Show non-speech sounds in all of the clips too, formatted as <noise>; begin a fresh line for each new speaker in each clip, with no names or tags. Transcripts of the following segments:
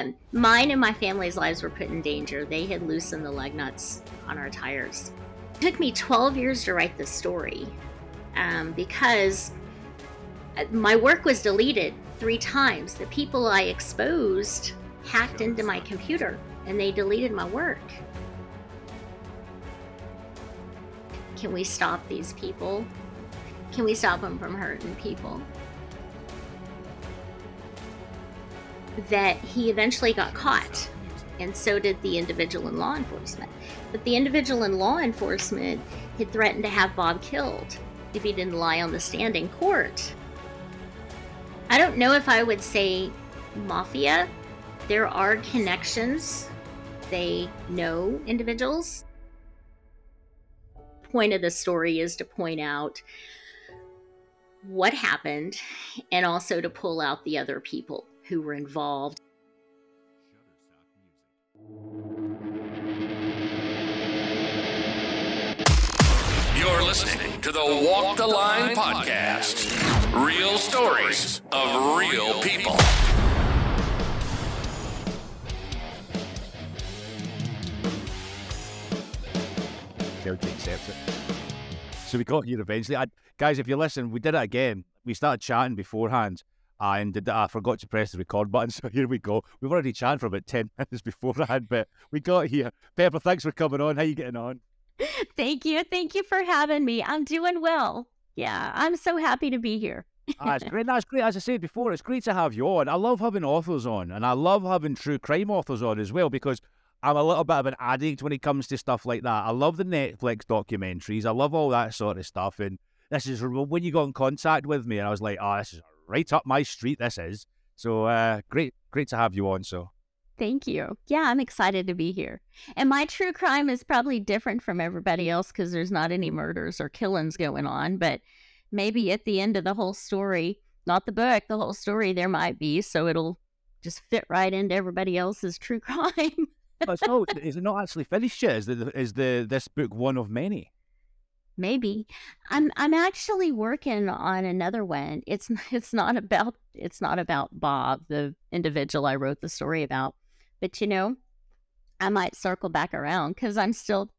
Um, mine and my family's lives were put in danger. They had loosened the lug nuts on our tires. It took me 12 years to write this story um, because uh, my work was deleted three times. The people I exposed hacked into my computer and they deleted my work. Can we stop these people? Can we stop them from hurting people? That he eventually got caught, and so did the individual in law enforcement. But the individual in law enforcement had threatened to have Bob killed if he didn't lie on the stand in court. I don't know if I would say mafia. There are connections. They know individuals. Point of the story is to point out what happened and also to pull out the other people who were involved.
You're listening to the Walk the Line podcast. Real stories of real people.
failed to accept it. So we got here eventually. I, guys, if you listen, we did it again. We started chatting beforehand and did, I forgot to press the record button. <laughs> So here we go. We've already chatted for about 10 <laughs> minutes beforehand, but we got here. Pepper, thanks for coming on. How you getting on? <laughs>
Thank you. Thank you for having me. I'm doing well. Yeah, I'm so happy to be here.
ah, it's great. That's great. As I said before, it's great to have you on. I love having authors on, and I love having true crime authors on as well because I'm a little bit of an addict when it comes to stuff like that. I love the Netflix documentaries. I love all that sort of stuff. And this is when you got in contact with me, and I was like, oh, this is right up my street. This is so uh, great. Great to have you on. So
Thank you. Yeah, I'm excited to be here. And my true crime is probably different from everybody else because there's not any murders or killings going on. But maybe at the end of the whole story, not the book, the whole story, there might be. So it'll just fit right into everybody else's true <laughs> crime.
but so is it not actually finished yet? Is the is the this book one of many?
Maybe. I'm I'm actually working on another one. It's <laughs> it's not about it's not about Bob, the individual I wrote the story about. But you know, I might circle back around cuz I'm still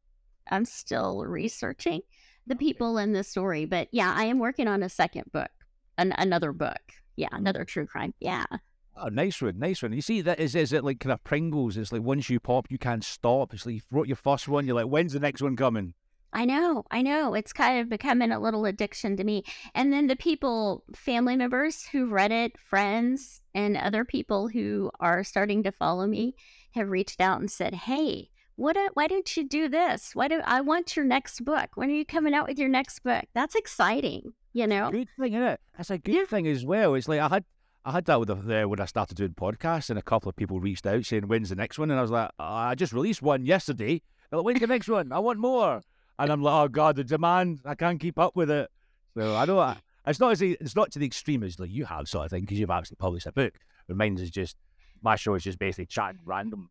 I'm still researching the people in this story. But yeah, I am working on a second book. An, another book. Yeah, hmm. another true crime. Yeah.
Oh, nice one, nice one. You see, that is is it like kind of Pringles? It's like once you pop, you can't stop. It's like you wrote your first one, you're like, when's the next one coming?
I know, I know. It's kind of becoming a little addiction to me. And then the people, family members who read it, friends, and other people who are starting to follow me have reached out and said, "Hey, what? Why don't you do this? Why do I want your next book? When are you coming out with your next book? That's exciting, you know."
Good thing, isn't it? That's a good yeah. thing as well. It's like I had I had that with the, uh, when I started doing podcasts, and a couple of people reached out saying, "When's the next one?" And I was like, oh, "I just released one yesterday. Like, When's the next one? I want more." And I'm like, "Oh God, the demand! I can't keep up with it." So I don't. It's not as it's not to the extreme as like you have sort of thing because you've actually published a book. But mine is just my show is just basically chatting random.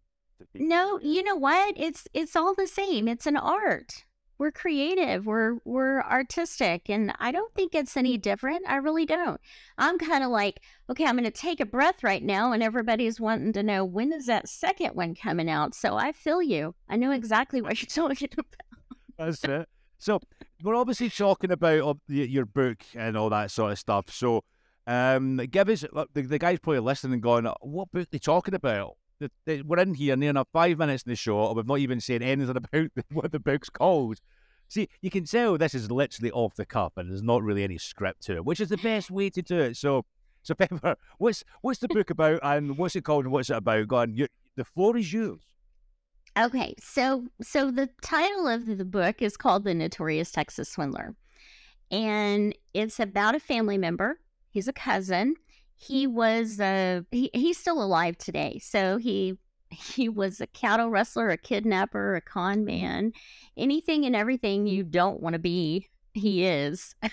No, you know what? It's it's all the same. It's an art we're creative we're we're artistic and i don't think it's any different i really don't i'm kind of like okay i'm going to take a breath right now and everybody's wanting to know when is that second one coming out so i feel you i know exactly <laughs> what you're talking about
that's it so we're obviously talking about your book and all that sort of stuff so um give us the, the guy's probably listening and going what book are they talking about we're in here near enough five minutes in the show, and we've not even said anything about <laughs> what the book's called. See, you can tell this is literally off the cuff, and there's not really any script to it, which is the best way to do it. So, so <laughs> Pepper, what's what's the book about, and what's it called, and what's it about? Go on, the floor is yours.
Okay, so so the title of the book is called "The Notorious Texas Swindler," and it's about a family member. He's a cousin. He was uh he, he's still alive today. So he <laughs> he was a cattle rustler a kidnapper a con man anything and everything you don't want to be he is. <laughs>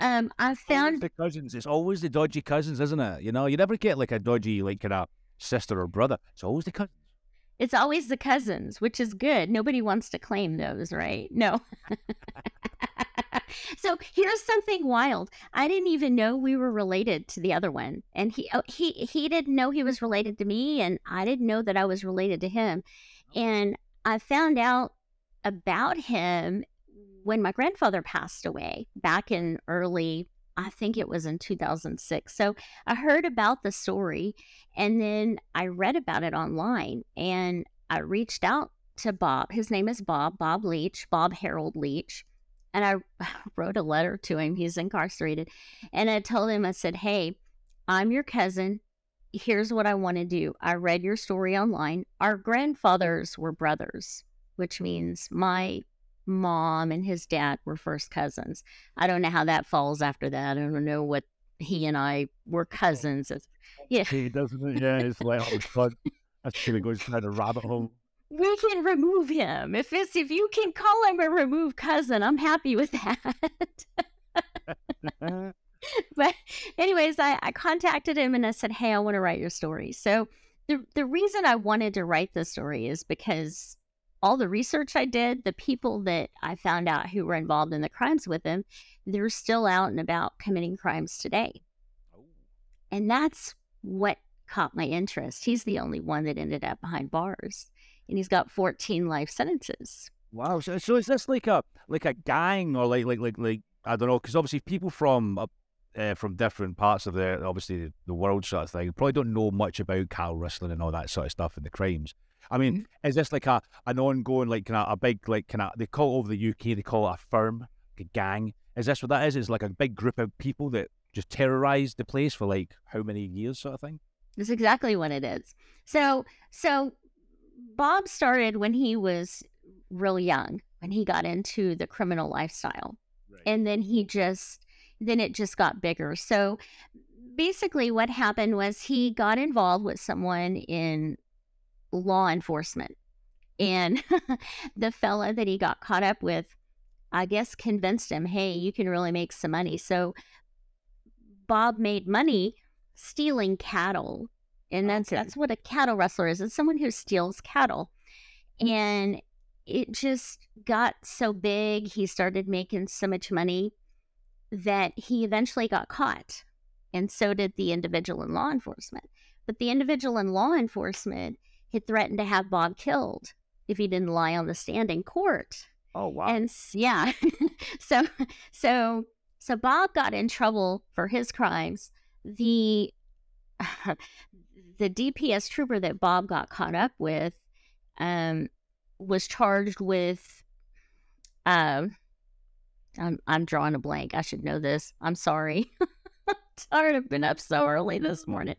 Um i found
the cousins. It's always the dodgy cousins isn't it? You know you never get like a dodgy like kind of sister or brother. It's always the cousins
it's always the cousins which is good nobody wants to claim those right no <laughs> so here's something wild. I didn't even know we were related to the other one, and he oh, he he didn't know he was related to me, and I didn't know that I was related to him. And I found out about him when my grandfather passed away back in early I think it was in 2006. So I heard about the story and then I read about it online and I reached out to Bob. His name is Bob, Bob Leach, Bob Harold Leach. And I <laughs> wrote a letter to him. He's incarcerated. And I told him, I said, Hey, I'm your cousin. Here's what I want to do. I read your story online. Our grandfathers were brothers, which means my mom and his dad were first cousins. I don't know how that falls after that. I don't know what he and I were cousins.
Yeah. He doesn't? Yeah, it's like, oh, fun. That's going to go down a rabbit hole
we can remove him. If it's if you can call him a remove cousin, I'm happy with that. <laughs> <laughs> but anyways, I, I contacted him and I said, Hey, I want to write your story. So the the reason I wanted to write the story is because all the research I did, the people that I found out who were involved in the crimes with him, they're still out and about committing crimes today. Oh. And that's what caught my interest. He's the only one that ended up behind bars and he's got 14 life sentences.
Wow. So, so is this like a like a gang or like like like like I don't know? Because obviously people from uh, from different parts of the obviously the world sort of thing probably don't know much about cattle rustling and all that sort of stuff and the crimes. I mean, mm-hmm. is this like a an ongoing like kind of a big like kind of they call it over the UK they call it a firm, like a gang. Is this what that It's Is like a big group of people that just terrorized the place for like how many years, sort of thing?
That's exactly what it is. So, so Bob started when he was real young, when he got into the criminal lifestyle. Right. And then he just, then it just got bigger. So basically, what happened was he got involved with someone in law enforcement. And <laughs> the fella that he got caught up with, I guess, convinced him, hey, you can really make some money. So Bob made money stealing cattle and that's okay. that's what a cattle rustler is. It's someone who steals cattle. And it just got so big, he started making so much money that he eventually got caught. And so did the individual in law enforcement. But the individual in law enforcement had threatened to have Bob killed if he didn't lie on the stand in court.
Oh wow.
And yeah. <laughs> so so so Bob got in trouble for his crimes. The <laughs> the DPS trooper that Bob got caught up with um, was charged with. Um, I'm I'm drawing a blank. I should know this. I'm sorry. <laughs> Tired. I've been up so early this morning.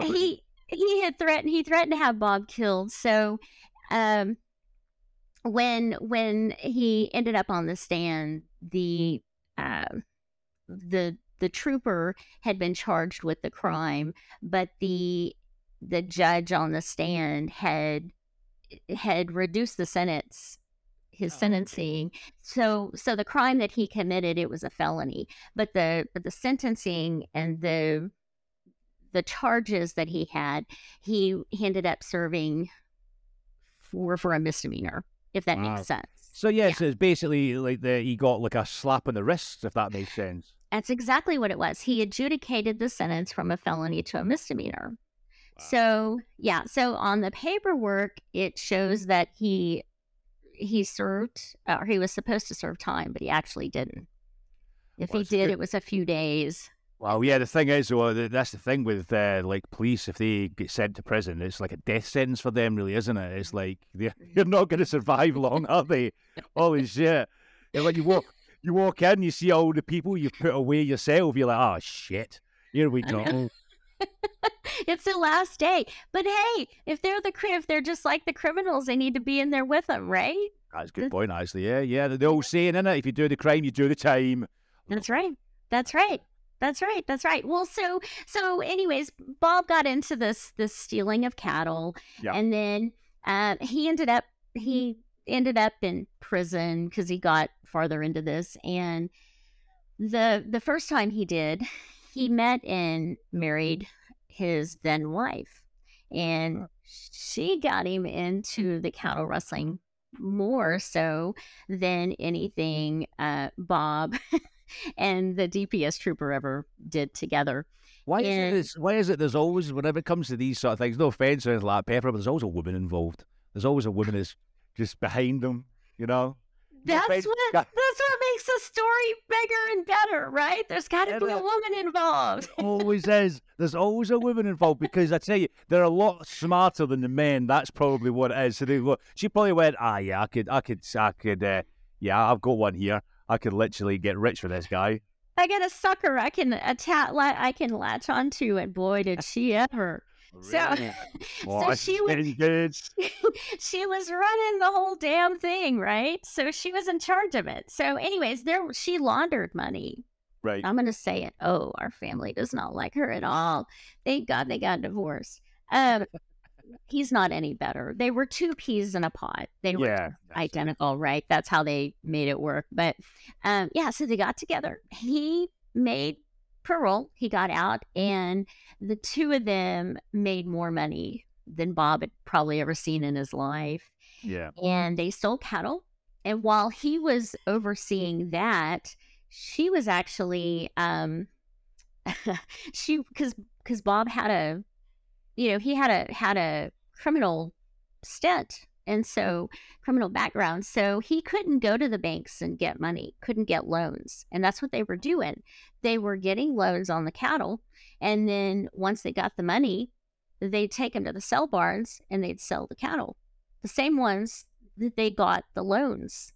he he had threatened. He threatened to have Bob killed. So, um, when when he ended up on the stand, the uh, the the trooper had been charged with the crime, but the the judge on the stand had had reduced the sentence his oh, sentencing okay. so so the crime that he committed it was a felony but the but the sentencing and the the charges that he had he, he ended up serving for for a misdemeanor if that wow. makes sense
so yes yeah. so it's basically like the he got like a slap on the wrist if that makes sense
that's exactly what it was. He adjudicated the sentence from a felony to a misdemeanor. Wow. So, yeah, so on the paperwork it shows that he he served or he was supposed to serve time, but he actually didn't. If well, he did, it was a few days.
Well, yeah, the thing is, well, that's the thing with uh, like police. If they get sent to prison, it's like a death sentence for them, really, isn't it? It's like <laughs> they're, you're not going to survive long, are they? Holy <laughs> shit! And when you walk you walk in, you see all the people you put away yourself. You're like, oh shit, here we go. <laughs>
it's the last day. But hey, if they're the if they're just like the criminals, they need to be in there with them, right?
That's a good point, actually. Yeah, yeah. The old saying, in it, if you do the crime, you do the time.
That's right. That's right. That's right. That's right. Well, so so, anyways, Bob got into this this stealing of cattle, yeah. and then uh, he ended up he ended up in prison because he got farther into this. And the the first time he did, he met and married his then wife, and she got him into the cattle rustling more so than anything uh, Bob <laughs> and the DPS trooper ever did together.
Why is, it, this- why is it there's always, whenever it comes to these sort of things, no offense or anything like that, Pepper, but there's always a woman involved. There's always a woman is just behind them, you know?
That's what that's what makes the story bigger and better, right? There's got to be a woman involved.
always is. There's always a woman involved because I tell you, they're a lot smarter than the men. That's probably what it is. So they she probably went, ah, yeah, I could, I could, I could, uh, yeah, I've got one here. I could literally get rich with this guy.
I get a sucker I can attach, I can latch onto, and boy, did she ever! <laughs> So, <laughs>
Oh, this
she was- <laughs> she was running the whole damn thing, right? So she was in charge of it. So, anyways, there she laundered money.
Right.
I'm gonna say it. Oh, our family does not like her at all. Thank God they got divorced. Um, he's not any better. They were two peas in a pod. They were
Yeah. <laughs>
identical, right? That's how they made it work. But um, yeah, so they got together. He made parole. He got out, and the two of them made more money than Bob had probably ever seen in his life.
Yeah.
And they sold cattle. And while he was overseeing that, she was actually um <laughs> she because because Bob had a you know he had a had a criminal stint and so criminal background so he couldn't go to the banks and get money couldn't get loans and that's what they were doing they were getting loans on the cattle and then once they got the money they'd take them to the sell barns and they'd sell the cattle the same ones that they got the loans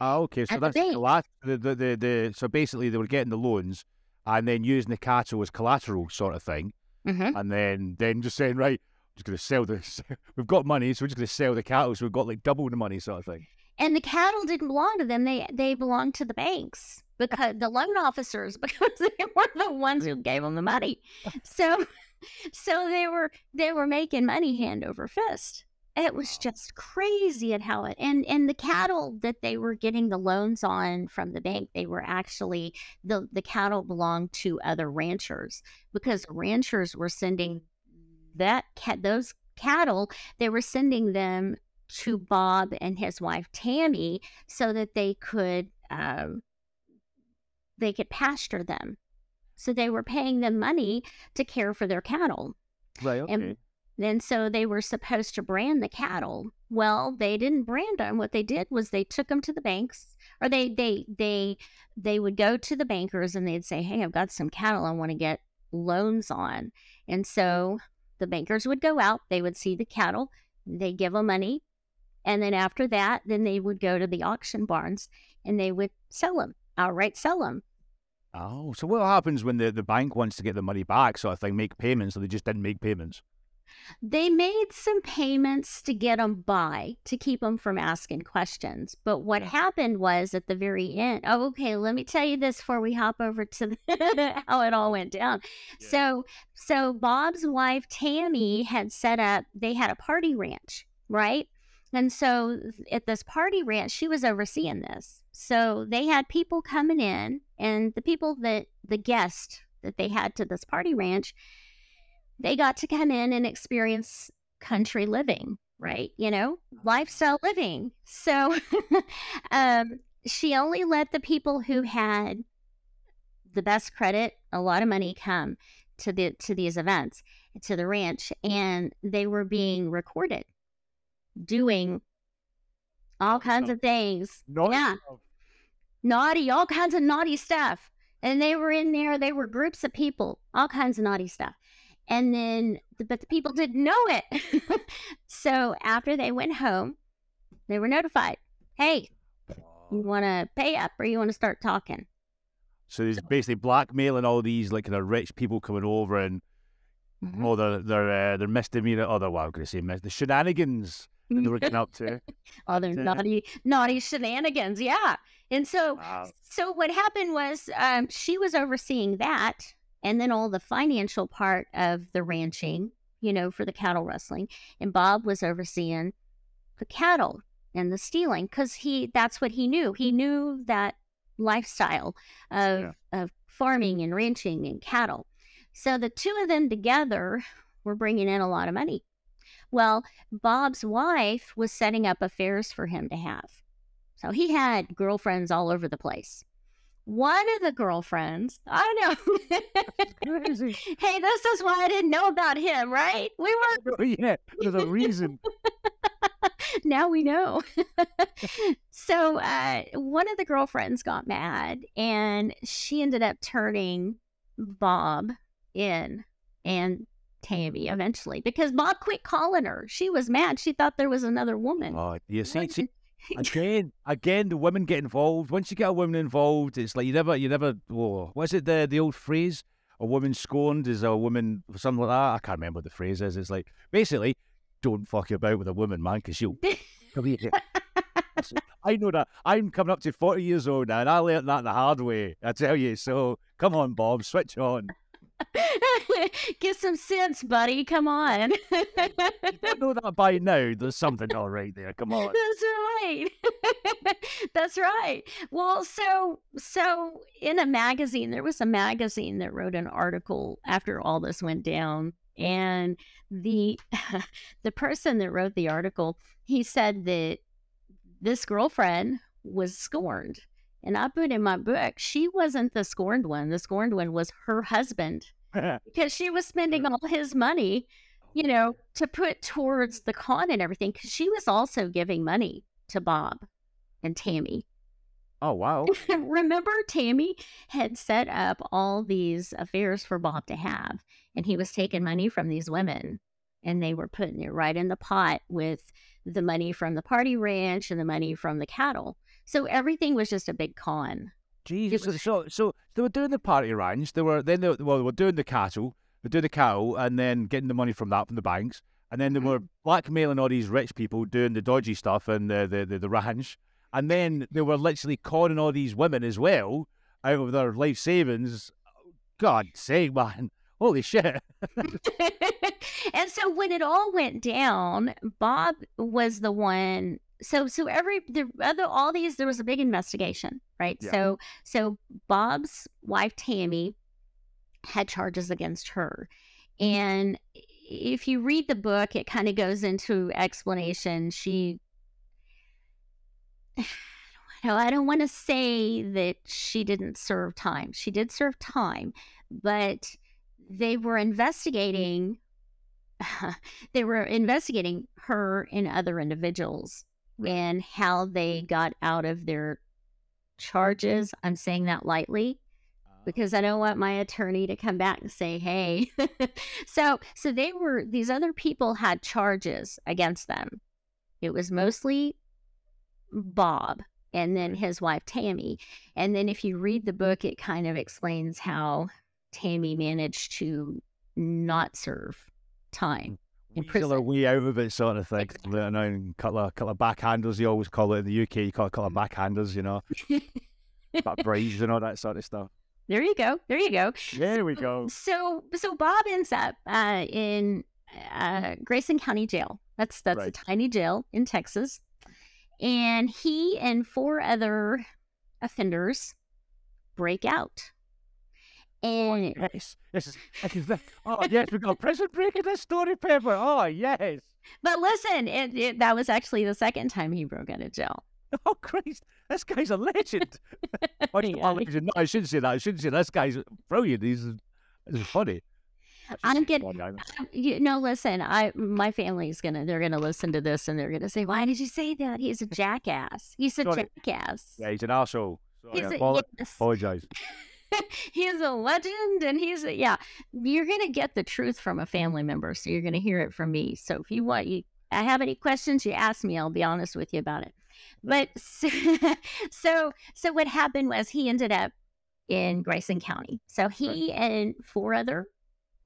Oh, okay. So that's the, collat- the, the, the, the, so basically they were getting the loans and then using the cattle as collateral sort of thing.
Mm-hmm.
And then, then just saying, right, I'm just going to sell this. <laughs> We've got money, so we're just going to sell the cattle. So we've got like double the money sort of thing.
and the cattle didn't belong to them they they belonged to the banks because the loan officers <laughs> because they were the ones who gave them the money <laughs> so so they were they were making money hand over fist it was just crazy at how it and and the cattle that they were getting the loans on from the bank they were actually the the cattle belonged to other ranchers because ranchers were sending that cat those cattle they were sending them to Bob and his wife Tammy so that they could um, they could pasture them. So they were paying them money to care for their cattle.
Right, okay.
And then so they were supposed to brand the cattle. Well, they didn't brand them. What they did was they took them to the banks or they they they they would go to the bankers and they'd say, "Hey, I've got some cattle I want to get loans on." And so the bankers would go out, they would see the cattle, they give them money, and then after that, then they would go to the auction barns and they would sell them, outright sell them.
oh, so what happens when the, the bank wants to get the money back sort of thing, make payments, so they just didn't make payments?
They made some payments to get them by to keep them from asking questions. But what happened was at the very end. Oh, okay. Let me tell you this before we hop over to the, <laughs> how it all went down.
Yeah.
So, so Bob's wife Tammy had set up. They had a party ranch, right? And so at this party ranch, she was overseeing this. So they had people coming in, and the people that the guests that they had to this party ranch, they got to come in and experience country living, right? You know, lifestyle living. So <laughs> um, she only let the people who had the best credit, a lot of money, come to the to these events, to the ranch, and they were being recorded doing all kinds of things.
Not
Yeah naughty, all kinds of naughty stuff. And they were in there, they were groups of people, all kinds of naughty stuff. And then, but the people didn't know it. <laughs> so after they went home, they were notified hey, you want to pay up or you want to start talking?
So he's basically blackmailing all these like kind of rich people coming over and
Mhm.
all their their uh, their misdemeanor, or their, well, I'm going to say mis- the shenanigans that they were getting up to. <laughs>
All their
Yeah.
naughty, naughty shenanigans. Yeah. And so,
Wow.
so what happened was um, she was overseeing that and then all the financial part of the ranching, you know, for the cattle rustling. And Bob was overseeing the cattle and the stealing because he that's what he knew. He knew that lifestyle of
Yeah.
of farming and ranching and cattle. So the two of them together were bringing in a lot of money. Well, Bob's wife was setting up affairs for him to have. So he had girlfriends all over the place. One of the girlfriends, I know. <laughs> hey, this is why I didn't know about him, right? We were. <laughs>
yeah, there's a reason. <laughs>
now we know. so uh, one of the girlfriends got mad and she ended up turning Bob in and Tammy eventually because Bob quit calling her. She was mad. She thought there was another woman.
Oh, you see, see again, again, the women get involved. Once you get a woman involved, it's like you never, you never. Oh, what's it the the old phrase? A woman scorned is a woman, something like that. I can't remember what the phrase is. It's like basically, don't fuck about with a woman, man, because she'll. <laughs> I know that. I'm coming up to 40 years old now, and I learned that the hard way. I tell you. So come on, Bob, switch on. <laughs>
Get some sense, buddy. Come on.
you don't know that by now. There's something all right there. Come <laughs> on.
That's right. <laughs> That's right. Well, so so in a magazine, there was a magazine that wrote an article after all this went down, and the the person that wrote the article, he said that this girlfriend was scorned and I put in my book, she wasn't the scorned one. The scorned one was her husband <laughs> because she was spending all his money, you know, to put towards the con and everything. Because she was also giving money to Bob and Tammy.
Oh, wow. <laughs>
Remember, Tammy had set up all these affairs for Bob to have, and he was taking money from these women and they were putting it right in the pot with the money from the party ranch and the money from the cattle. So everything was just a big con.
Jesus. So, so they were doing the party ranch. They were then they, well, they were doing the cattle. They were doing the cattle and then getting the money from that from the banks. And then they were mm-hmm. blackmailing all these rich people doing the dodgy stuff and the, the, the, the ranch. And then they were literally conning all these women as well out of their life savings. God sake, man. Holy shit. <laughs>
and so when it all went down, Bob was the one so so every the other all these there was a big investigation, right? Yeah. So so Bob's wife Tammy had charges against her. Mm-hmm. And if you read the book, it kind of goes into explanation. She no, <sighs> I don't want to say that she didn't serve time. She did serve time, but they were investigating <laughs> they were investigating her and other individuals and how they got out of their charges. I'm saying that lightly uh-huh. because I don't want my attorney to come back and say, "Hey." <laughs> so, so they were these other people had charges against them. It was mostly Bob and then his wife Tammy. And then if you read the book it kind of explains how Tammy managed to not serve time
weasel our way out of it, sort of thing. Exactly. You know, couple of couple of backhanders, you always call it in the UK. You call it a couple of backhanders, you know, <laughs> about braids and all that sort of stuff.
There you go. There you go.
There we go.
So, so Bob ends up uh, in uh, Grayson County Jail. That's that's right. a tiny jail in Texas, and he and four other offenders break out
Oh, yes, this is, this is the, oh <laughs> yes, we got prison break in this story Pepper. Oh yes.
But listen, it, it, that was actually the second time he broke out of jail. <laughs>
Oh Christ, this guy's a legend. <laughs> oh, yeah. legend. No, I shouldn't say that. I shouldn't say that. this guy's brilliant. He's, he's funny.
I'm getting, um, you know, listen, I my family's gonna they're gonna listen to this and they're gonna say, Why did you say that? He's a jackass. He's a Sorry. jackass.
Yeah, he's an asshole. Sorry, he's I a, yes. apologize. <laughs>
he's a legend and he's a, yeah. You're gonna get the truth from a family member so you're gonna hear it from me. So if you want you i have any questions you ask me i'll be honest with you about it. But <laughs> so so, so what happened was he ended up in grayson county. So he and four other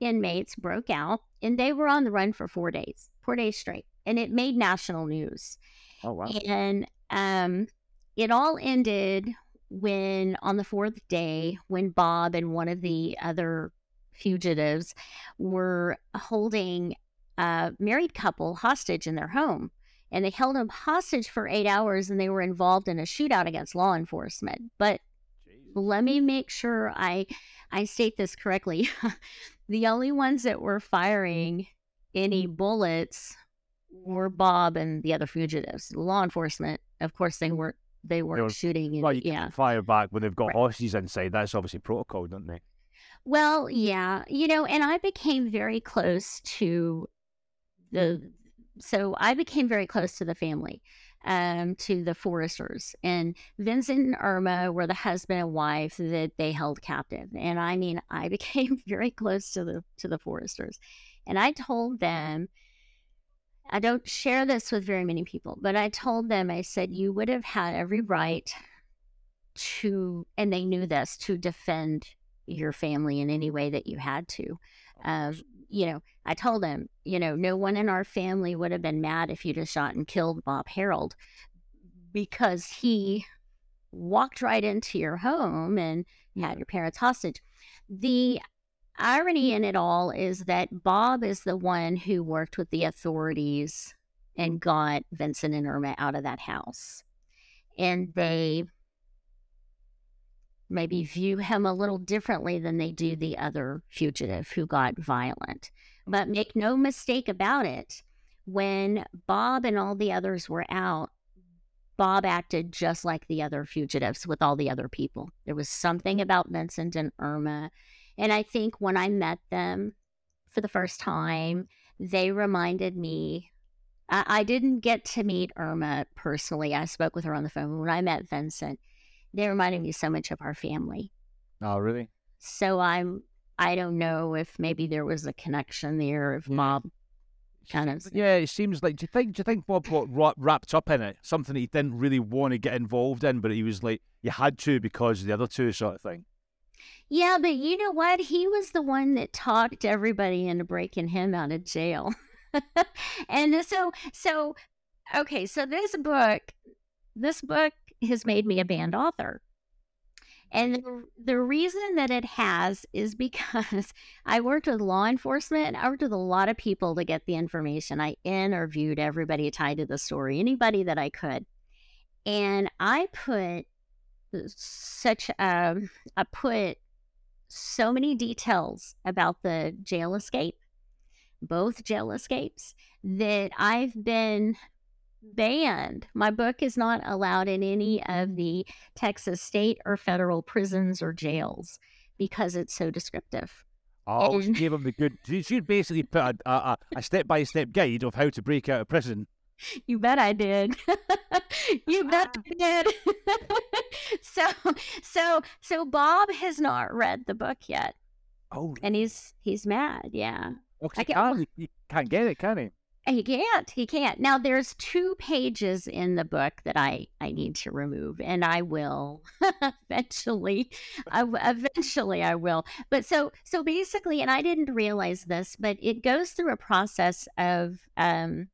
inmates broke out and they were on the run for four days four days straight and it made national news.
Oh wow.
And um it all ended when on the fourth mm-hmm. day, when Bob and one of mm-hmm. the other fugitives were holding a married couple hostage in their home. And they held them hostage for eight hours and they were involved in a shootout against law enforcement. But let me make sure I I state this correctly. <laughs> the only ones that were mm-hmm. firing any bullets were Bob and the other fugitives. Law enforcement, of course, they weren't they weren't
were-
shooting.
Well,
And,
you
yeah.
fire back when they've got
Right.
hostages inside. That's obviously protocol, don't they?
Well, yeah, you know, and I became very close to the so I became very close to the family, um, to the Foresters. And Vincent and Irma were the husband and wife that they held captive. And I mean, I <laughs> became very close to the to the Foresters. And I told them I don't share this with very many people, but I told them, I said, you would have had every right to, and they knew this, to defend your family in any way that you had to. Um, you know, I told them, you know, no one in our family would have been mad if you'd have shot and killed Bob Harold because he walked right into your home and had your parents hostage. The irony mm. in it all is that Bob is the one who worked with the authorities and got Vincent and Irma out of that house. And they maybe view him a little differently than they do the other fugitive who got violent. But make no mistake about it, when Bob and all the others were out, Bob acted just like the other fugitives with all the other people. There was something about Vincent and Irma. And I think when I met them for the first time, they reminded me. I, I didn't get to meet Irma personally. I spoke with her on the phone. When I met Vincent, they reminded me so much of our family.
Oh, really?
So I'm I don't know if maybe there was a connection there if Bob kind of
Yeah, it seems like. Do you think? Do you think Bob got wra- wrapped up in it? Something he didn't really want to get involved in, but he was like, you had to because of the other two, sort of thing.
Yeah, but you know what? He was the one that talked everybody into breaking him out of jail. <laughs> and so so okay, so this book this book has made me a banned author. And the, the reason that it has is because <laughs> I worked with law enforcement. and I worked with a lot of people to get the information. I interviewed everybody tied to the story, anybody that I could. And I put such a, I put so many details about the jail escape, both jail escapes, that I've been banned. My book is not allowed in any of mm. the Texas state or federal prisons or jails because it's so descriptive.
Oh, she
And-
gave him the good. She, she basically put a, a, a step-by-step guide of how to break out of prison.
You bet I did. <laughs> you bet I did. <laughs> so so so Bob has not read the book yet.
Oh,
And he's he's mad, yeah.
okay.
I
can't, he can't get it, can he?
He can't. He can't. Now there's two pages in the book that I I need to remove, and I will <laughs> eventually. I eventually I will. But so so basically, and I didn't realize this, but it goes through a process of um.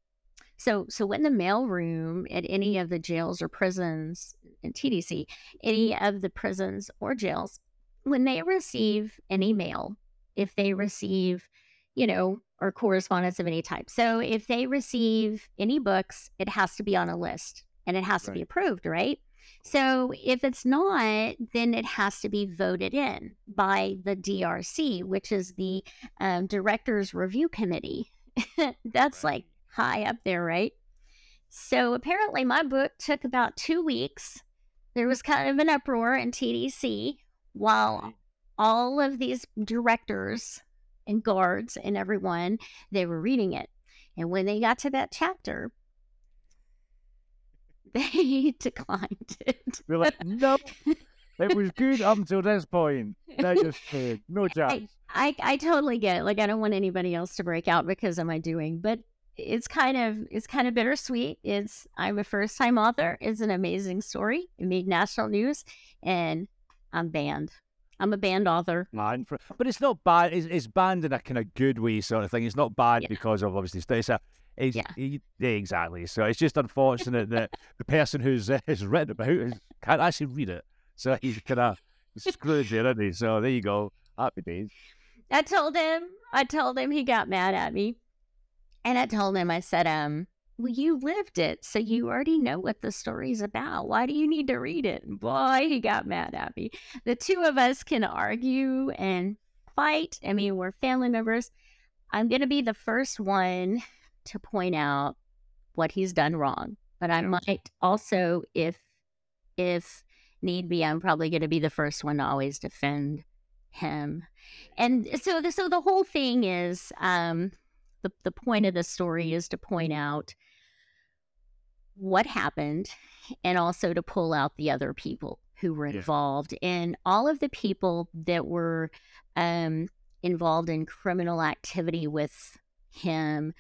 So so in the mailroom at any of the jails or prisons in TDC, any of the prisons or jails, when they receive any mail, if they receive, you know, or correspondence of any type. So if they receive any books, it has to be on a list and it has to be approved, right? So if it's not, then it has to be voted in by the DRC, which is the um, Directors Review Committee. <laughs> That's like high up there, right? So apparently, my book took about two weeks. There was kind of an uproar in TDC while all of these directors and guards and everyone they were reading it and when they got to that chapter <laughs> they declined it
We're like, no, it was good up <laughs> until this point. Now you're. No chance.
I, I totally get it like i don't want anybody else to break out because of my doing but it's kind of it's kind of bittersweet it's i'm a first time author it's an amazing story it made national news and i'm banned i'm a banned author
Man, but it's not bad. It's, it's banned in a kind of good way, sort of thing. It's not bad
Yeah.
because of obviously it's a, it's,
Yeah.
yeah, exactly. So it's just unfortunate that the person who's <laughs> uh, has written about it can't actually read it. So he's kind of screwed there, isn't he? So there you go. Happy days.
I told him, I told him he got mad at me. And I told him, I said, um, well, you lived it, so you already know what the story's about. Why do you need to read it? And boy, he got mad at me. The two of us can argue and fight. I mean, we're family members. I'm going to be the first one to point out what he's done wrong, but I might also, if if need be, I'm probably going to be the first one to always defend him. And so, the, so the whole thing is, um, the the point of the story is to point out what happened, and also to pull out the other people who were
Yeah.
involved, and all of the people that were um, involved in criminal activity with him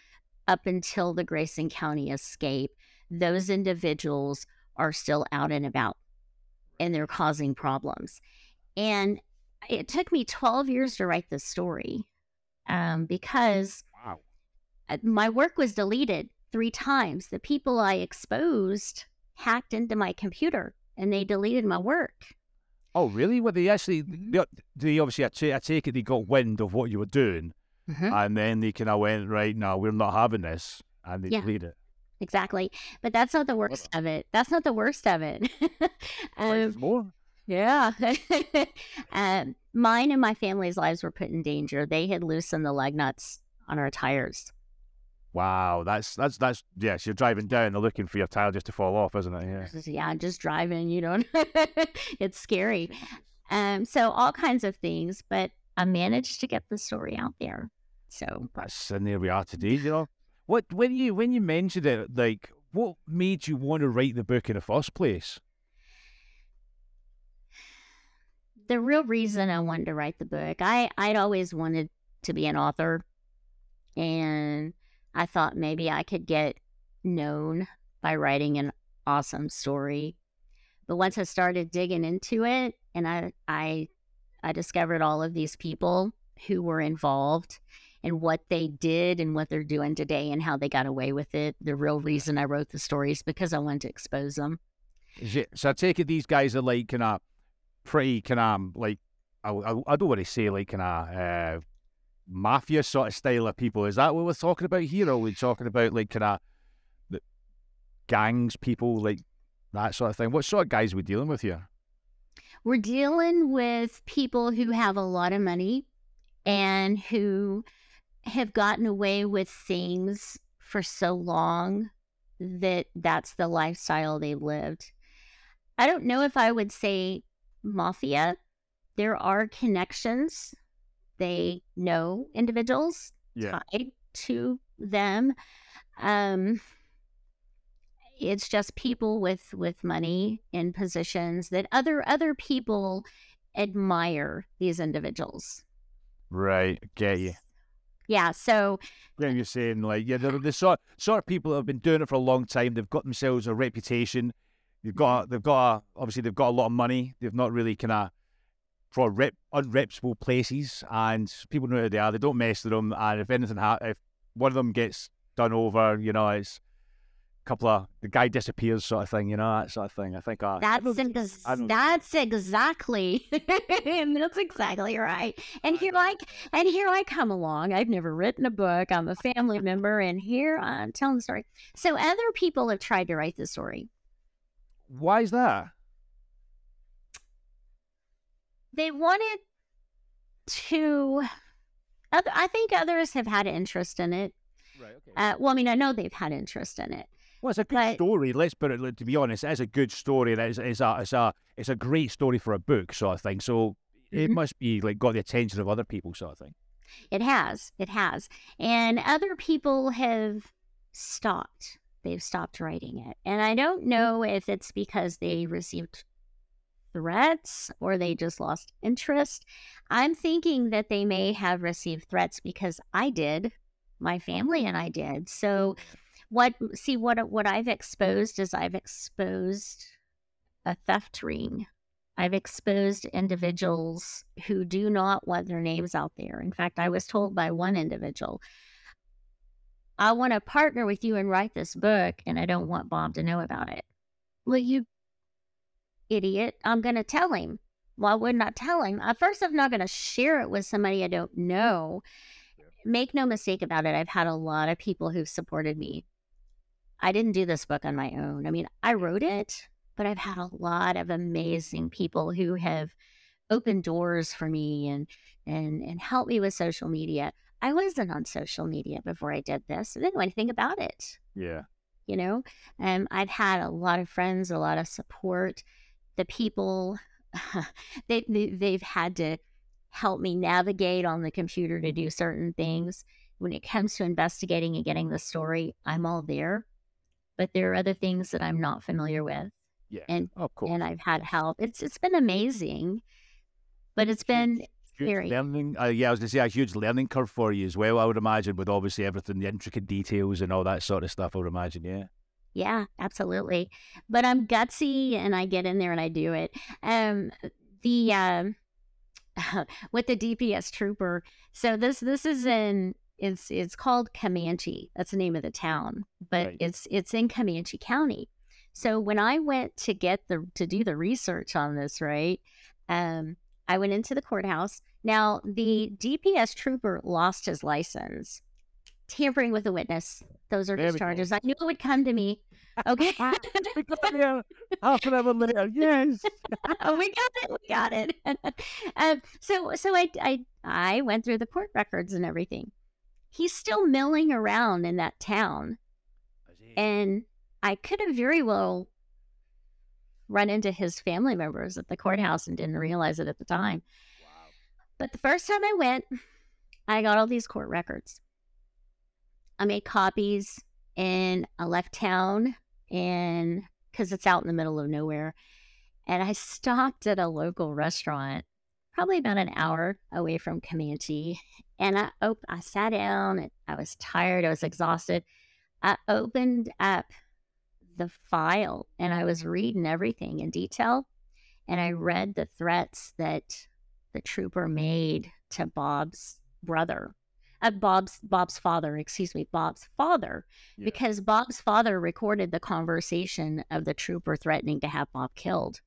up until the Grayson County escape. Those individuals are still out and about and they're causing problems. And it took me 12 years to write this story um, because
Wow.
uh, my work was deleted three times. The people I exposed hacked into my computer and they deleted my work.
Oh, really? Well, they actually, they, obviously, I take it they got wind of what you were doing, and then they kind of went, right, now we're not having this, and they
Yeah.
deleted it.
Exactly. But that's not the worst of it. That's not the worst of it. <laughs> Um,
there's more?
Yeah. <laughs> um, mine and my family's lives were put in danger. They had loosened the lug nuts on our tires.
Wow, that's, that's, that's, yes, you're driving down, they're looking for your tire just to fall off, isn't it? Yeah.
Just- Yeah, just driving, you know, <laughs> it's scary. Um, so all kinds of things, but I managed to get the story out there. So
That's, and there we are today, you know. What, when you, when you mentioned it, like, what made you want to write the book in the first place?
the real reason I wanted to write the book, I I'd always wanted to be an author, and I thought maybe I could get known by writing an awesome story. But once I started digging into it, and I I I discovered all of these people who were involved and what they did and what they're doing today and how they got away with it. The real reason I wrote the stories because I wanted to expose them.
So I take it these guys are like kind of pretty kind of like I, I, I don't want to say like kind of uh, mafia sort of style of people. Is that what we're talking about here? Or are we talking about like kind of gangs, people like that sort of thing? What sort of guys are we dealing with here?
we're dealing with people who have a lot of money and who have gotten away with things for so long that that's the lifestyle they've lived. I don't know if I would say mafia. There are connections. They know individuals tied to them. Um, it's just people with with money in positions that other other people admire these individuals.
Right, get you.
Yeah, so
Then you're saying like yeah, they're the sort sort of people that have been doing it for a long time. They've got themselves a reputation. They've got they've got a, obviously they've got a lot of money. They've not really kind of for rep, unreputable places, and people know who they are. They don't mess with them, and if anything ha- if one of them gets done over, you know, it's a couple of the guy disappears, sort of thing. You know, that sort of thing. I think uh, I
that's
don't-
ex-
I don't-
that's exactly <laughs> that's exactly right. And here I and here I come along. I've never written a book. I'm a family member, and here I'm telling the story. So other people have tried to write the story.
why is that?
They wanted to. I think others have had interest in it.
Right. Okay.
Uh, well, I mean, I know they've had interest in it.
Well, it's a good
But-
story. Let's put it. To be honest, it's a good story. and It's, it's a it's a it's a great story for a book, sort of thing. So it
Mhm.
must be like got the attention of other people, sort of thing.
It has. It has. And other people have stopped. They've stopped writing it. And I don't know if it's because they received threats or they just lost interest. I'm thinking that they may have received threats because I did. My family and I did. So mm. what see what what I've exposed is I've exposed a theft ring. I've exposed individuals who do not want their names out there. In fact, I was told by one individual, I want to partner with you and write this book, and I don't want Bob to know about it. Well, you idiot, I'm going to tell him. Why wouldn't I tell him? At first, I'm not going to share it with somebody I don't know. Make no mistake about it, I've had a lot of people who've supported me. I didn't do this book on my own. I mean, I wrote it, but I've had a lot of amazing people who have opened doors for me and and and helped me with social media. I wasn't on social media before I did this. I didn't know anything about it.
Yeah.
You know, um, I've had a lot of friends, a lot of support. The people, <laughs> they, they they've had to help me navigate on the computer to do certain things. When it comes to investigating and getting the story, I'm all there. But there are other things that I'm not familiar with.
Yeah.
And
Of course.
and I've had help. It's it's been amazing. But it's been
huge
very
learning. Uh, yeah, I was going to say a huge learning curve for you as well. I would imagine, with obviously everything, the intricate details and all that sort of stuff. I would imagine. Yeah.
Yeah, absolutely. But I'm gutsy and I get in there and I do it. Um the um <laughs> with the DPS trooper. So this this is in it's it's called Comanche. That's the name of the town, but
Right.
it's it's in Comanche County. So when I went to get the to do the research on this, right? Um I went into the courthouse. Now the DPS trooper lost his license. Tampering with a witness. Those are
There
his
go.
charges. I knew it would come to me. Okay.
Half an hour later, yes. <laughs>
oh, we got it. We got it. <laughs> um, so, so I, I, I went through the court records and everything. He's still milling around in that town, and I could have very well run into his family members at the courthouse and didn't realize it at the time. But the first time I went, I got all these court records. I made copies and I left town and because it's out in the middle of nowhere. And I stopped at a local restaurant, probably about an hour away from Comanche. And I op- I sat down and I was tired, I was exhausted. I opened up the file and I was reading everything in detail. And I read the threats that the trooper made to Bob's brother. Uh, Bob's Bob's father, excuse me, Bob's father,
Yeah.
because Bob's father recorded the conversation of the trooper threatening to have Bob killed.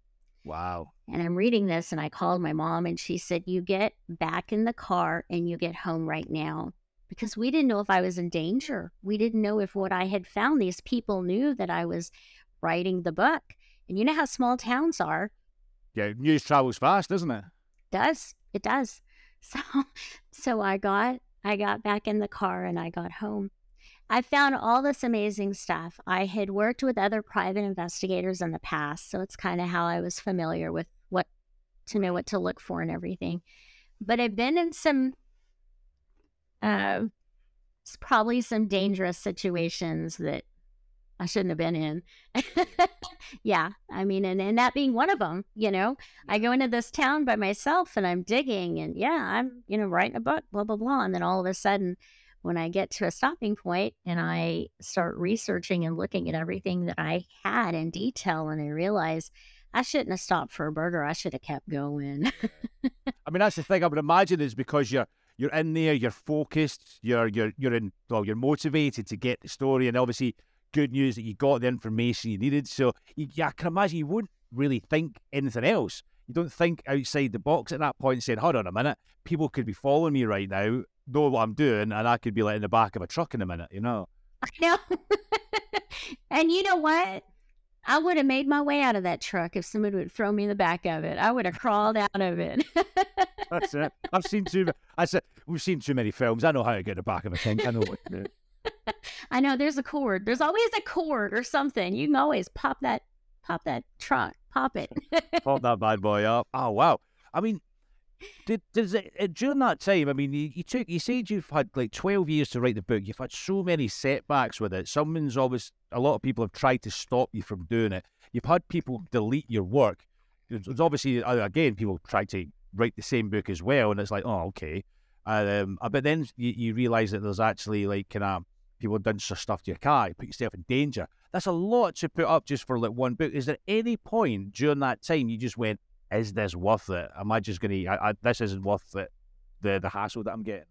Wow.
And I'm reading this, and I called my mom, and she said, "You get back in the car and you get home right now." Because we didn't know if I was in danger. We didn't know if what I had found, these people knew that I was writing the book. And you know how small towns are
Yeah, news travels fast, doesn't it?
does it does <laughs> so so i got i got back in the car and i got home. I found all this amazing stuff. I had worked with other private investigators in the past so it's kind of how i was familiar with what to know what to look for and everything. But i've been in some uh probably some dangerous situations that i shouldn't have been in <laughs> yeah i mean and, and that being one of them you know I go into this town by myself and I'm digging and yeah, I'm, you know, writing a book, blah, blah, blah. And then all of a sudden, when I get to a stopping point and I start researching and looking at everything that I had in detail, and I realize I shouldn't have stopped for a burger. I should have kept going. <laughs>
I mean, that's the thing. I would imagine is because you're you're in there, you're focused, you're you're you're in well, you're motivated to get the story, and obviously good news that you got the information you needed. So you, I can imagine you wouldn't really think anything else. You don't think outside the box at that point, saying, "Hold on a minute, people could be following me right now, know what I'm doing, and I could be like in the back of a truck in a minute." You know? <laughs>
I know. and you know what? I would have made my way out of that truck if somebody would throw me in the back of it. I would have crawled out of it.
That's it. I've seen too. I said we've seen too many films. I know how to get in the back of a tank. I know what to do. <laughs>
I know there's a cord. There's always a cord or something. You can always pop that pop that truck. Pop it. <laughs>
pop that bad boy up. Oh wow! I mean, did does it uh, during that time? I mean, you, you took you said you've had like twelve years to write the book. You've had so many setbacks with it. Someone's always a lot of people have tried to stop you from doing it. You've had people delete your work. There's obviously uh, again people try to write the same book as well, and it's like, oh okay. Um, but then you, you realize that there's actually like kind of people some stuff to your car, you put yourself in danger. That's a lot to put up just for like one book. Is there any point during that time you just went, "Is this worth it? Am I just? I, I, this isn't worth it. The the hassle that I'm getting."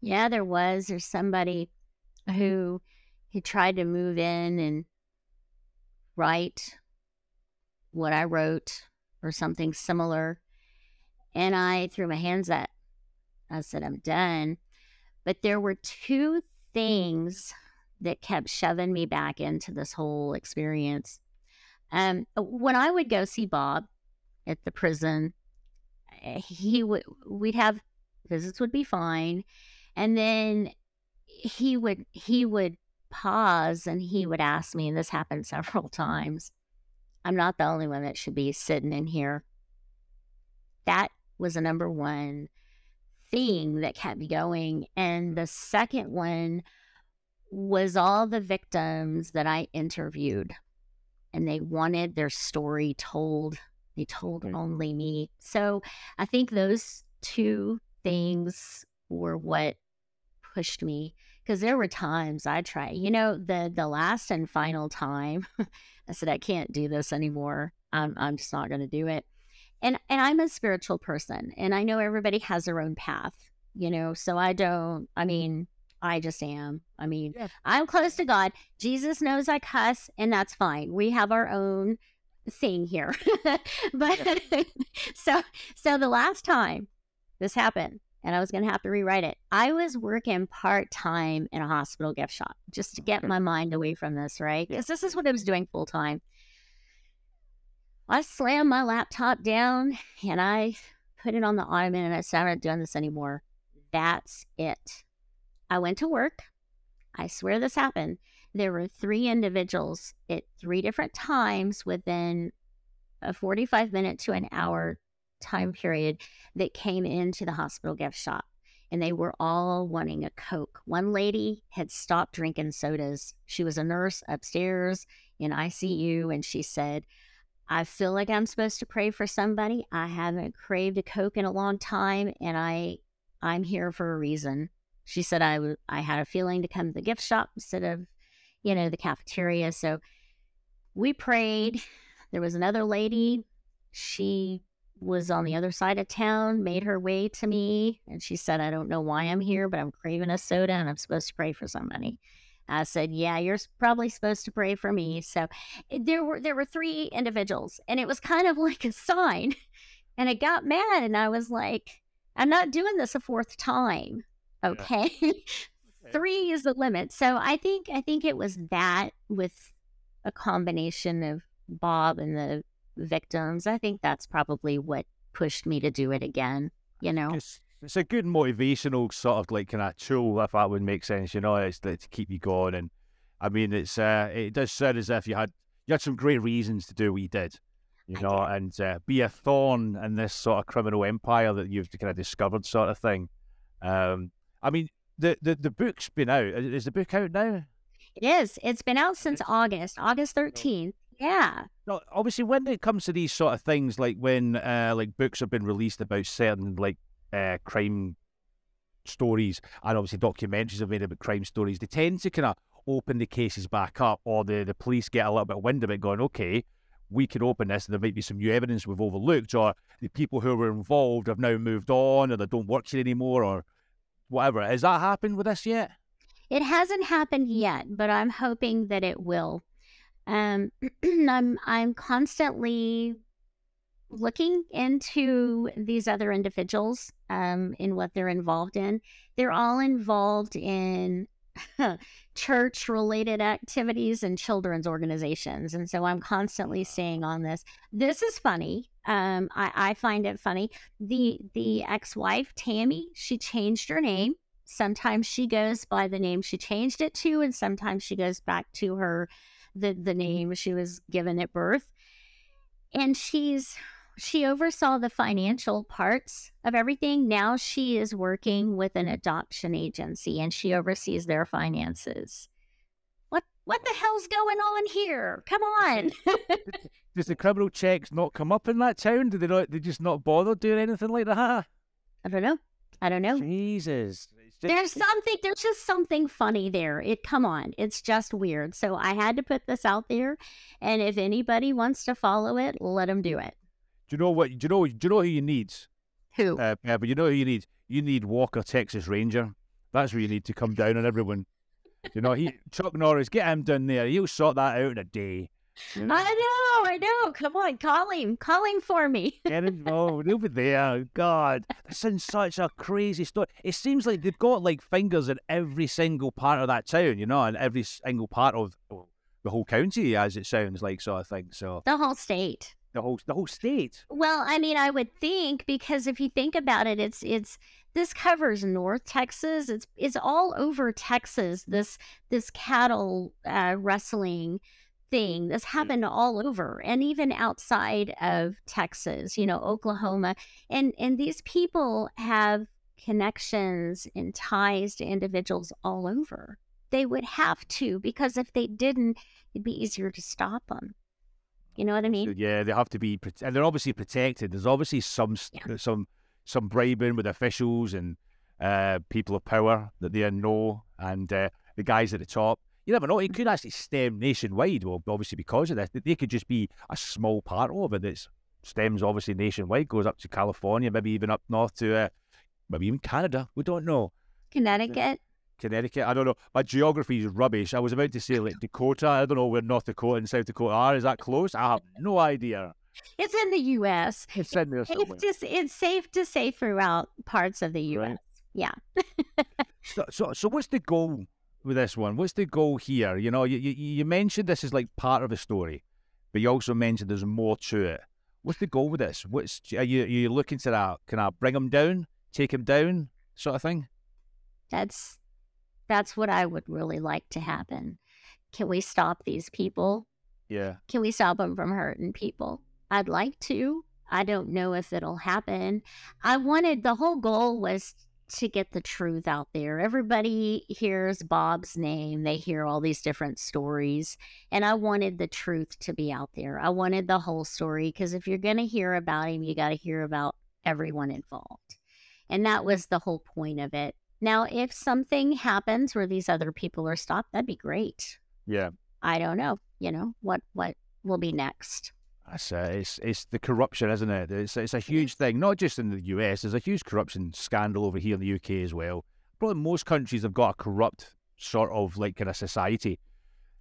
yeah, there was. There's somebody who he tried to move in and write what I wrote or something similar. And I threw my hands up. I said, I'm done. But there were two things that kept shoving me back into this whole experience. Um, when I would go see Bob at the prison, eh, he would we'd have visits would be fine, And then he would he would pause and he would ask me, and this happened <laughs> several times. I'm not the only one that should be sitting in here. That was a number one thing that kept me going. And the second one was all the victims that I interviewed, and they wanted their story told. They told mm. only me. So I think those two things were what pushed me because there were times I tried. You know, the the last and final time, <laughs> I said I can't do this anymore. I'm I'm just not going to do it. And and I'm a spiritual person, and I know everybody has their own path. You know, so I don't. I mm-hmm. mean, I just am. I mean,
Yeah.
I'm close to God. Jesus knows I cuss, and that's fine. We have our own thing here. <laughs> but <laughs> so so the last time this happened and I was going to have to rewrite it. I was working part time in a hospital gift shop just to get my mind away from this, right? Because this is what I was doing full time. I slammed my laptop down and I put it on the ottoman and I said, I'm not doing this anymore. That's it. I went to work. I swear this happened. There were three individuals at three different times within a 45 minute to an hour time period that came into the hospital gift shop and they were all wanting a Coke. One lady had stopped drinking sodas. She was a nurse upstairs in ICU and she said, I feel like I'm supposed to pray for somebody. I haven't craved a Coke in a long time and I I'm here for a reason. She said I w- I had a feeling to come to the gift shop instead of, you know, the cafeteria. So we prayed. There was another lady. She was on the other side of town, made her way to me, and she said, I don't know why I'm here, but I'm craving a soda and I'm supposed to pray for somebody. I said, Yeah, you're probably supposed to pray for me. Mm. So eh, there were there were three individuals, and it was kind of <laughs> like a sign. And I got mad and I was like, I'm not doing this a fourth time. <laughs> Okay. three is the limit. So I think I think it was that with a combination of Bob and the victims. I think that's probably what pushed me to do it again. You know,
it's a good motivational sort of like kind of tool, if that would make sense. You know, it's to, to keep you going. And I mean, it's uh, it does sound as if you had you had some great reasons to do what you did. You know, and uh, be a thorn in this sort of criminal empire that you've kind of discovered, sort of thing. Um, I mean, the, the the book's been out. Is the book out now?
it is. It's been out since August, August
Oh.
13th. Yeah.
No, obviously, when it comes to these sort of things, like when uh, like books have been released about certain like uh, crime stories, and obviously documentaries have made about crime stories, they tend to kind of open the cases back up, or the the police get a little bit wind of it, going, okay, we can open this, and there might be some new evidence we've overlooked, or the people who were involved have now moved on, or they don't work here anymore, or whatever. Has that happened with this yet?
It hasn't happened yet, but I'm hoping that it will. Um, <clears throat> I'm I'm constantly looking into these other individuals um, in what they're involved in. They're all involved in <laughs> church related activities and children's organizations. And so I'm constantly staying on this. This is funny. Um, I, I find it funny. The the ex-wife, Tammy, she changed her name. Sometimes she goes by the name she changed it to, and sometimes she goes back to her the the name she was given at birth. And she's she oversaw the financial parts of everything. Now she is working with an adoption agency and she oversees their finances. What what the hell's going on here? Come on. <laughs>
Does the criminal checks not come up in that town? Do they not? They just not bother doing anything like that?
I don't know. I don't know.
Jesus. Just-
There's something there's just something funny there. It come on. It's just weird. So I had to put this out there and if anybody wants to follow it, let them do mm. it.
Do you know what? Do you know? Do you know who you need?
Who?
Uh, yeah, but you know who you need. You need Walker, Texas Ranger. That's where you need to come down on everyone. You know, he <laughs> Chuck Norris, get him down there. He'll sort that out in a day.
I know, I know. Come on, call him. Call him for me. <laughs>
Get involved. He'll be there. God, this is such a crazy story. It seems like they've got like fingers in every single part of that town, you know, and every single part of well, the whole county, as it sounds like, sort of thing. So
The whole state.
The whole the whole state.
Well, I mean, I would think because if you think about it, it's it's this covers North Texas. It's it's all over Texas. This this cattle uh, rustling thing. This happened all over, and even outside of Texas. You know, Oklahoma, and and these people have connections and ties to individuals all over. They would have to because if they didn't, it'd be easier to stop them. You know what I mean?
Yeah, they have to be, and they're obviously protected. There's obviously some yeah. some some bribing with officials and uh, people of power that they know, and uh, the guys at the top. You never know; it could actually stem nationwide. Well, obviously because of this, they could just be a small part of it that stems obviously nationwide, goes up to California, maybe even up north to uh, maybe even Canada. We don't know.
Connecticut.
Connecticut. I don't know. My geography is rubbish. I was about to say like Dakota. I don't know where North Dakota and South Dakota are. Is that close? I have no idea.
It's in the U.S.
It's in there somewhere.
It's, just, it's safe to say throughout parts of the U.S. Right. Yeah. <laughs>
so, so, so what's the goal with this one? What's the goal here? You know, you, you, you mentioned this is like part of a story, but you also mentioned there's more to it. What's the goal with this? What's are you are you looking to that? Can I bring them down, take them down, sort of thing?
That's that's what I would really like to happen. Can we stop these people?
Yeah.
Can we stop them from hurting people? I'd like to. I don't know if it'll happen. I wanted the whole goal was to get the truth out there. Everybody hears Bob's name, they hear all these different stories, and I wanted the truth to be out there. I wanted the whole story because if you're going to hear about him, you got to hear about everyone involved. And that was the whole point of it. Now, if something happens where these other people are stopped, that'd be great.
Yeah.
I don't know. You know what what will be next.
That's uh, it's it's the corruption, isn't it? It's it's a huge thing, not just in the US. There's a huge corruption scandal over here in the UK as well. Probably most countries have got a corrupt sort of like kind of society,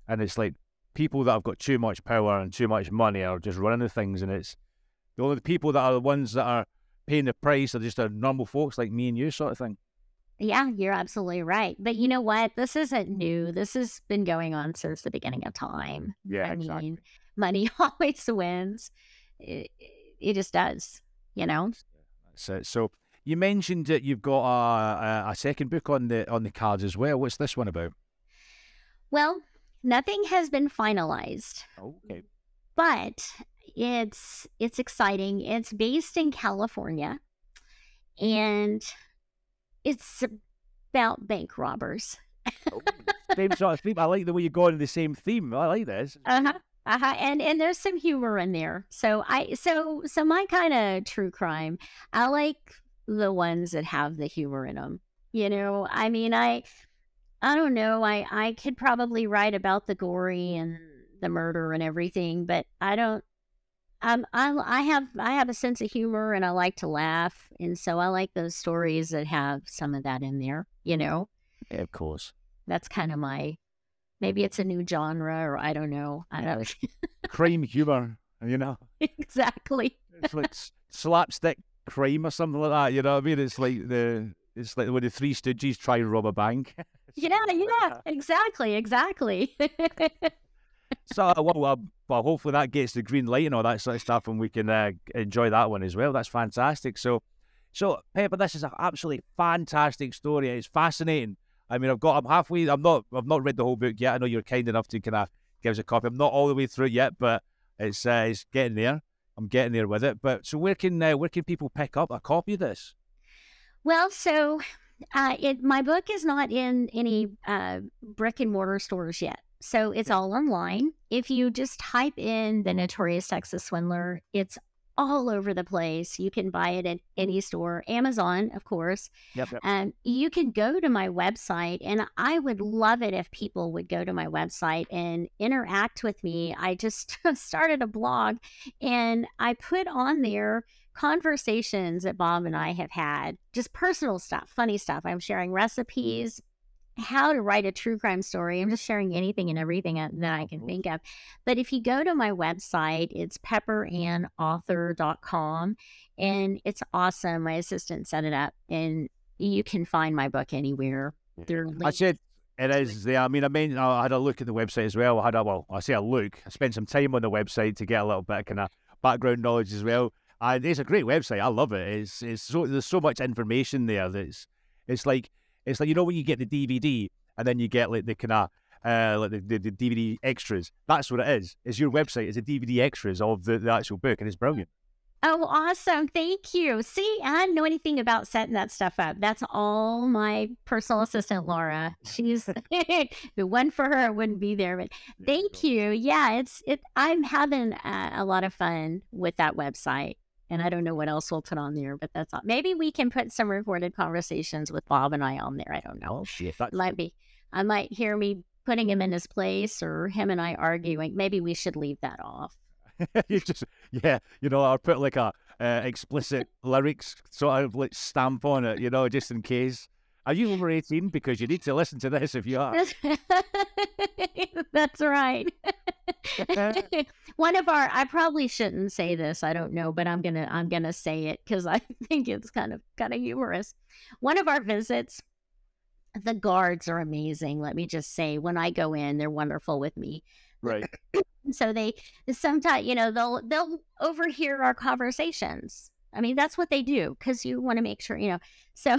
and it's like people that have got too much power and too much money are just running the things, and it's the only people that are the ones that are paying the price are just a normal folks like me and you, sort of thing.
Yeah, you're absolutely right. But you know what? This isn't new. This has been going on since the beginning of time.
Yeah, I exactly. mean,
money <laughs> always wins. It, it just does, you know.
So, so you mentioned that you've got a, a, second book on the on the cards as well. What's this one about?
Well, nothing has been finalized.
Okay.
But it's it's exciting. It's based in California, and it's about bank robbers.
oh, same sort of theme. I like the way you go into the same theme. I like this.
Uh huh. Uh-huh. And and there's some humor in there. So I so so my kind of true crime. I like the ones that have the humor in them. You know, I mean, I I don't know. I I could probably write about the gory and the murder and everything, but I don't um, I I have I have a sense of humor and I like to laugh, and so I like those stories that have some of that in there. You know,
yeah, of course.
That's kind of my maybe it's a new genre or I don't know. I don't know. <laughs>
crime humor, you know.
Exactly.
it's like slapstick crime or something like that. You know what I mean? It's like the it's like when the Three Stooges try to rob a bank. <laughs>
yeah, yeah, exactly, exactly <laughs>
so uh, well, well, well, hopefully that gets the green light and all that sort of stuff, and we can uh, enjoy that one as well. That's fantastic. So, so Pepper, this is an absolutely fantastic story. It's fascinating. I mean, I've got, I'm halfway. I'm not, I've not read the whole book yet. I know you're kind enough to kind of give us a copy. I'm not all the way through yet, but it's uh, it's getting there. I'm getting there with it. But so where can uh, where can people pick up a copy of this?
Well, so uh, it my book is not in any uh, brick and mortar stores yet. So it's all online. If you just type in the Notorious Texas Swindler, it's all over the place. You can buy it at any store, Amazon, of course.
Yep, yep.
Um, you can go to my website, and I would love it if people would go to my website and interact with me. I just <laughs> started a blog, and I put on there conversations that Bob and I have had, just personal stuff, funny stuff. I'm sharing recipes, how to write a true crime story. I'm just sharing anything and everything that I can mm-hmm. think of. But if you go to my website, it's pepperanneauthor.com and it's awesome. My assistant set it up and you can find my book anywhere.
There I said it is there. I mean, I mean, I had a look at the website as well. I had a well, I say a look. I spent some time on the website to get a little bit of kind of background knowledge as well. And it's a great website. I love it. It's it's so there's so much information there. That's it's like it's like you know when you get the DVD and then you get like the kind of uh, like the, the, the, DVD extras. That's what it is. Is your website is the DVD extras of the, the actual book, and it's brilliant.
Oh, awesome. Thank you. See, I don't know anything about setting that stuff up. That's all my personal assistant, Laura. She's if it wasn't for her, it wouldn't be there. But thank you. Yeah, it's it. I'm having a, a lot of fun with that website. And I don't know what else we'll put on there, but that's all. Maybe we can put some recorded conversations with Bob and I on there. I don't know.
Oh, shit.
Might be. I might hear me putting him in his place or him and I arguing. Maybe we should leave that off. <laughs>
you just yeah, you know, I'll put like a uh, explicit lyrics sort of like stamp on it, you know, just in case. Are you over eighteen? Because you need to listen to this if you are.
That's <laughs> right. <laughs> One of our I probably shouldn't say this, I don't know, but I'm gonna I'm gonna say it because I <laughs> think it's kind of kind of humorous. One of our visits, the guards are amazing. Let me just say, when I go in, they're wonderful with me.
Right. <clears throat>
so they sometimes, you know, they'll they'll overhear our conversations. I mean, that's what they do because you want to make sure, you know. So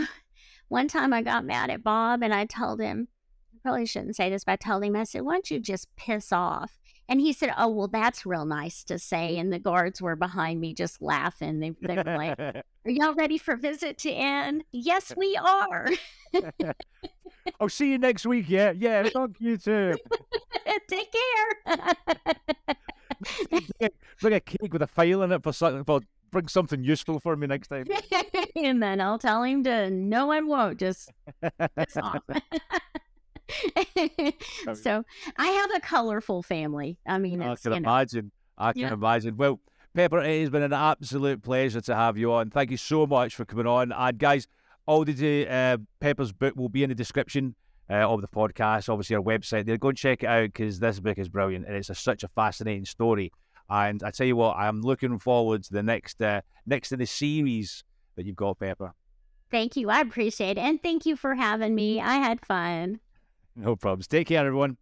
one time I got mad at Bob and I told him, I probably shouldn't say this, but I told him, I said, why don't you just piss off? And he said, Oh, well, that's real nice to say. And the guards were behind me just laughing. They, they were like, <laughs> Are y'all ready for visit to end? Yes, we are.
I'll <laughs> oh, see you next week. Yeah, yeah. Talk you too. <laughs>
Take care.
bring a cake with a file in it for something. For bring something useful for me next time. <laughs>
and then I'll tell him to. No, I won't. Just. <laughs> <laughs> so I have a colorful family. I mean,
I can imagine. Know. I can yeah. imagine. Well, Pepper, it has been an absolute pleasure to have you on. Thank you so much for coming on. And guys, all the uh, Pepper's book will be in the description uh, of the podcast, obviously our website. There, go and check it out because this book is brilliant and it's a, such a fascinating story. And I tell you what, I'm looking forward to the next uh, next in the series that you've got, Pepper.
Thank you. I appreciate it. And thank you for having me. I had fun.
No problems. Take care, everyone.